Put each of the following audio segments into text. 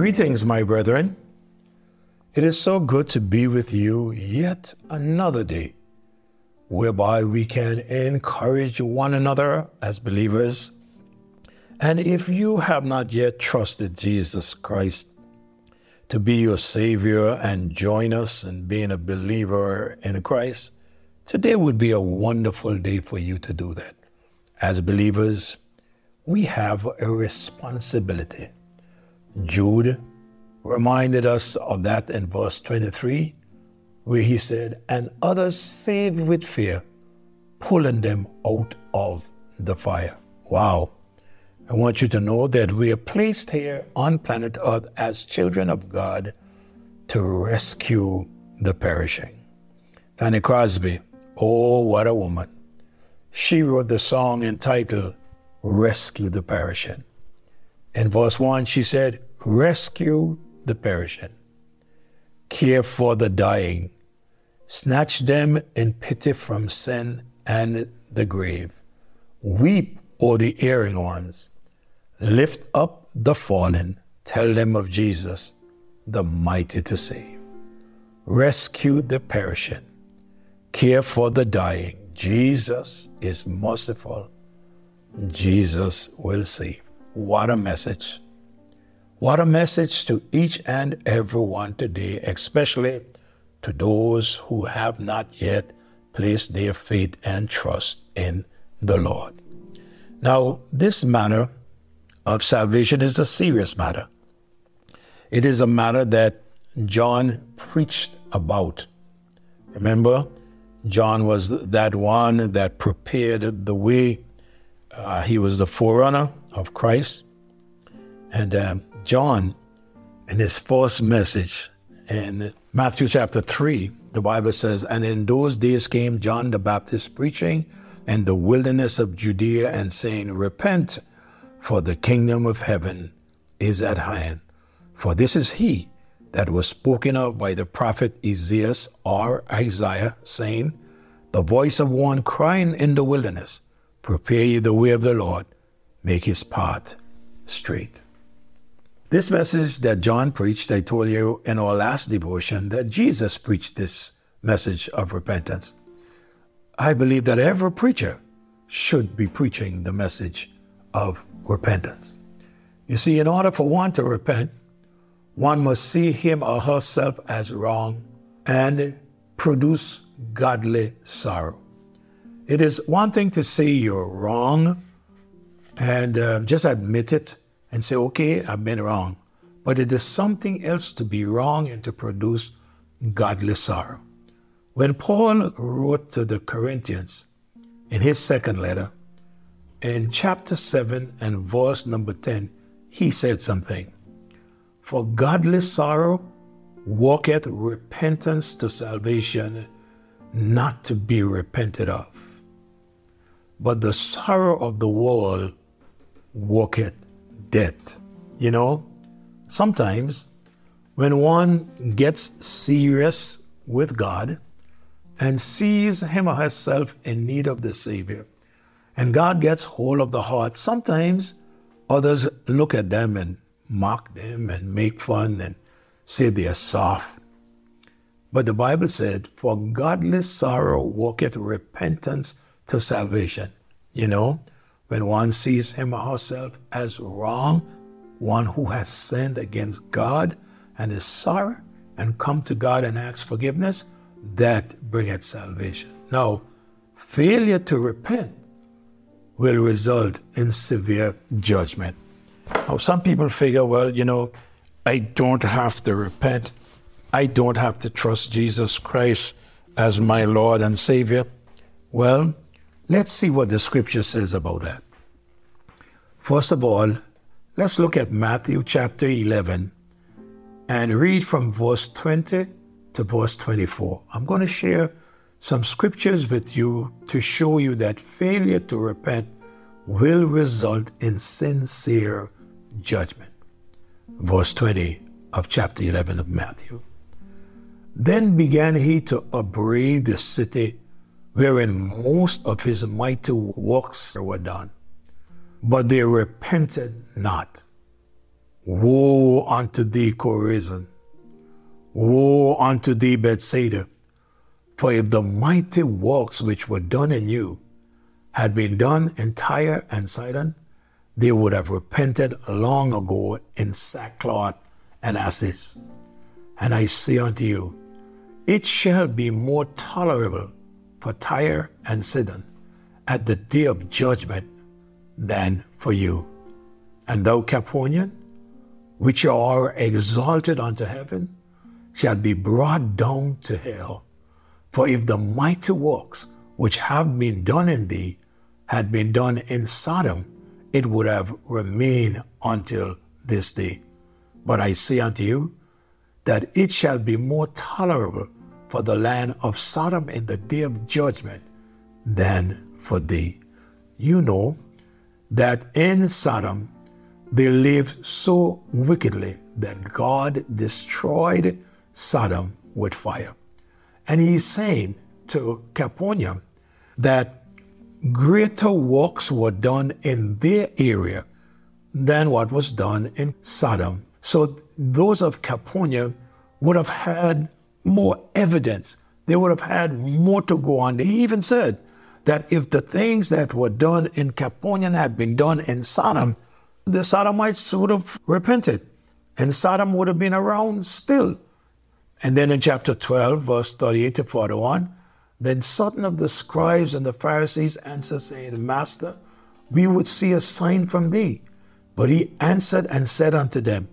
Greetings, my brethren. It is so good to be with you yet another day, whereby we can encourage one another as believers. And if you have not yet trusted Jesus Christ to be your Savior and join us in being a believer in Christ, today would be a wonderful day for you to do that. As believers, we have a responsibility. Jude reminded us of that in verse 23, where he said, And others saved with fear, pulling them out of the fire. Wow. I want you to know that we are placed here on planet Earth as children of God to rescue the perishing. Fanny Crosby, oh, what a woman. She wrote the song entitled Rescue the Perishing. In verse 1, she said, Rescue the perishing, care for the dying, snatch them in pity from sin and the grave. Weep o'er the erring ones, lift up the fallen, tell them of Jesus, the mighty to save. Rescue the perishing, care for the dying. Jesus is merciful. Jesus will save. What a message what a message to each and every one today, especially to those who have not yet placed their faith and trust in the Lord. Now, this matter of salvation is a serious matter. It is a matter that John preached about. Remember, John was that one that prepared the way. Uh, he was the forerunner of Christ. And um, John, in his first message in Matthew chapter 3, the Bible says, And in those days came John the Baptist preaching in the wilderness of Judea and saying, Repent, for the kingdom of heaven is at hand. For this is he that was spoken of by the prophet Isaiah or Isaiah, saying, The voice of one crying in the wilderness, Prepare ye the way of the Lord, make his path straight. This message that John preached, I told you in our last devotion that Jesus preached this message of repentance. I believe that every preacher should be preaching the message of repentance. You see, in order for one to repent, one must see him or herself as wrong and produce godly sorrow. It is one thing to say you're wrong and uh, just admit it and say, okay, I've been wrong. But it is something else to be wrong and to produce godly sorrow. When Paul wrote to the Corinthians in his second letter, in chapter 7 and verse number 10, he said something. For godly sorrow walketh repentance to salvation, not to be repented of. But the sorrow of the world walketh death. You know, sometimes when one gets serious with God and sees him or herself in need of the Savior, and God gets hold of the heart, sometimes others look at them and mock them and make fun and say they're soft. But the Bible said, For godly sorrow walketh repentance to salvation. You know, when one sees him or herself as wrong, one who has sinned against God and is sorry and come to God and ask forgiveness, that bringeth salvation. Now, failure to repent will result in severe judgment. Now, some people figure, well, you know, I don't have to repent. I don't have to trust Jesus Christ as my Lord and Savior. Well, Let's see what the scripture says about that. First of all, let's look at Matthew chapter 11 and read from verse 20 to verse 24. I'm going to share some scriptures with you to show you that failure to repent will result in sincere judgment. Verse 20 of chapter 11 of Matthew. Then began he to upbraid the city wherein most of his mighty works were done. But they repented not. Woe unto thee, Chorazin! Woe unto thee, Bethsaida! For if the mighty works which were done in you had been done in Tyre and Sidon, they would have repented long ago in sackcloth and ashes. And I say unto you, it shall be more tolerable for Tyre and Sidon at the day of judgment than for you. And thou, Capernaum, which are exalted unto heaven, shall be brought down to hell. For if the mighty works which have been done in thee had been done in Sodom, it would have remained until this day. But I say unto you that it shall be more tolerable for the land of Sodom in the day of judgment than for thee. You know that in Sodom they lived so wickedly that God destroyed Sodom with fire. And he's saying to Capernaum that greater works were done in their area than what was done in Sodom. So those of Capernaum would have had more evidence. They would have had more to go on. They even said that if the things that were done in Capernaum had been done in Sodom, the Sodomites would have repented and Sodom would have been around still. And then in chapter 12, verse 38 to 41, then certain of the scribes and the Pharisees answered, saying, Master, we would see a sign from thee. But he answered and said unto them,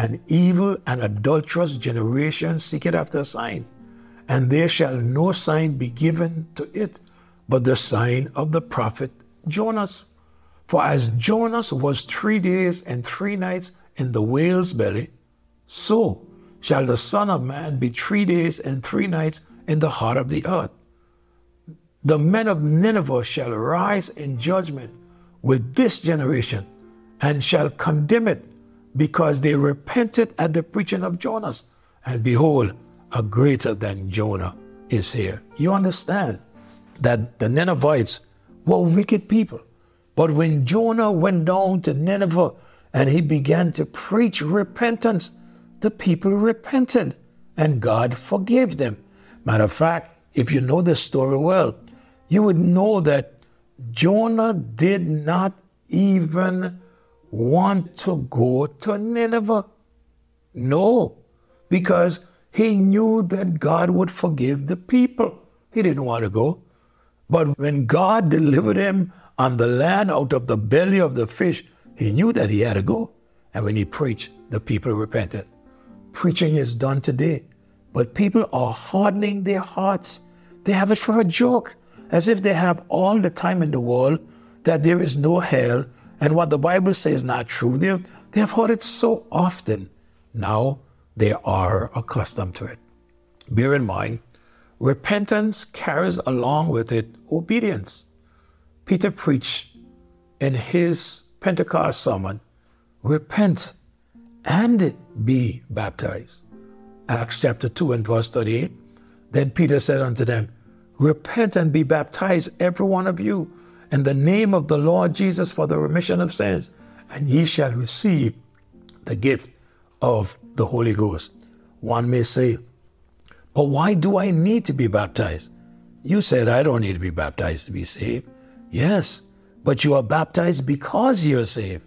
An evil and adulterous generation seeketh after a sign, and there shall no sign be given to it but the sign of the prophet Jonas. For as Jonas was three days and three nights in the whale's belly, so shall the Son of Man be three days and three nights in the heart of the earth. The men of Nineveh shall rise in judgment with this generation and shall condemn it because they repented at the preaching of Jonas. And behold, a greater than Jonah is here. You understand that the Ninevites were wicked people. But when Jonah went down to Nineveh and he began to preach repentance, the people repented and God forgave them. Matter of fact, if you know the story well, you would know that Jonah did not even want to go to Nineveh. No, because he knew that God would forgive the people. He didn't want to go. But when God delivered him on the land out of the belly of the fish, he knew that he had to go. And when he preached, the people repented. Preaching is done today, but people are hardening their hearts. They have it for a joke, as if they have all the time in the world, that there is no hell, and what the Bible says is not true. They have, they have heard it so often. Now they are accustomed to it. Bear in mind, repentance carries along with it obedience. Peter preached in his Pentecost sermon, repent and be baptized. Acts chapter 2 and verse 38. Then Peter said unto them, Repent and be baptized, every one of you, in the name of the Lord Jesus for the remission of sins, and ye shall receive the gift of the Holy Ghost. One may say, But why do I need to be baptized? You said, I don't need to be baptized to be saved. Yes, but you are baptized because you're saved.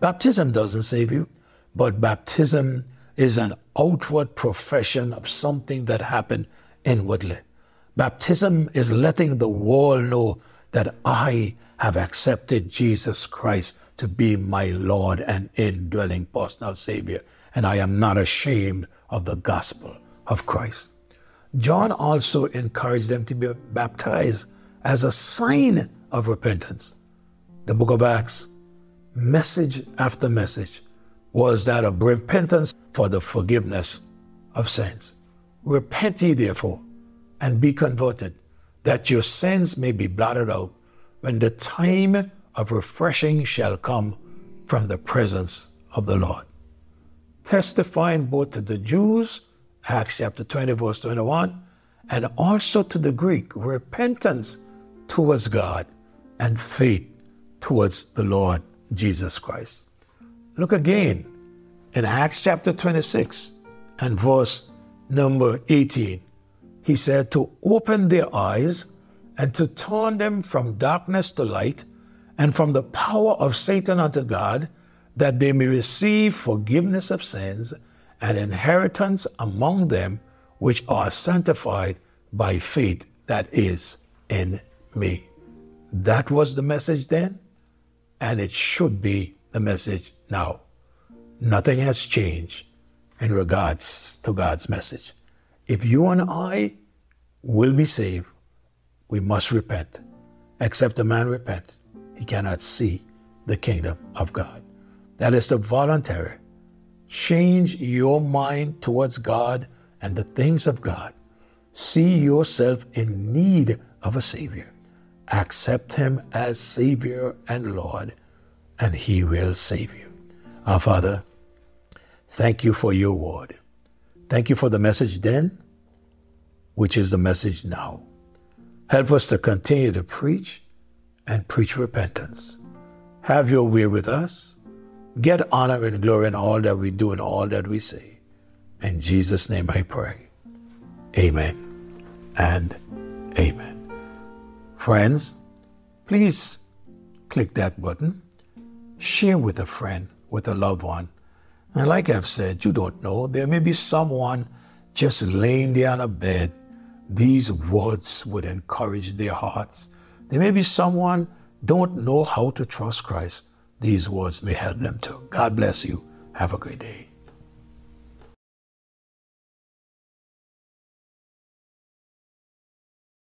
Baptism doesn't save you, but baptism is an outward profession of something that happened inwardly. Baptism is letting the world know that I have accepted Jesus Christ to be my Lord and indwelling personal Savior, and I am not ashamed of the gospel of Christ. John also encouraged them to be baptized as a sign of repentance. The book of Acts, message after message, was that of repentance for the forgiveness of sins. Repent ye therefore and be converted, that your sins may be blotted out when the time of refreshing shall come from the presence of the Lord. Testifying both to the Jews Acts chapter 20, verse 21, and also to the Greek, repentance towards God and faith towards the Lord Jesus Christ. Look again in Acts chapter 26 and verse number 18. He said to open their eyes and to turn them from darkness to light and from the power of Satan unto God, that they may receive forgiveness of sins and inheritance among them which are sanctified by faith that is in me. That was the message then, and it should be the message now. Nothing has changed in regards to God's message. If you and I will be saved, we must repent. Except a man repent, he cannot see the kingdom of God. That is the voluntary. Change your mind towards God and the things of God. See yourself in need of a Savior. Accept Him as Savior and Lord, and He will save you. Our Father, thank you for your word. Thank you for the message then, which is the message now. Help us to continue to preach and preach repentance. Have your way with us. Get honor and glory in all that we do and all that we say. In Jesus' name I pray. Amen and amen. Friends, please click that button. Share with a friend, with a loved one. And like I've said, you don't know, there may be someone just laying there on a bed. These words would encourage their hearts there may be someone don't know how to trust Christ. These words may help them to. God bless you. Have a great day.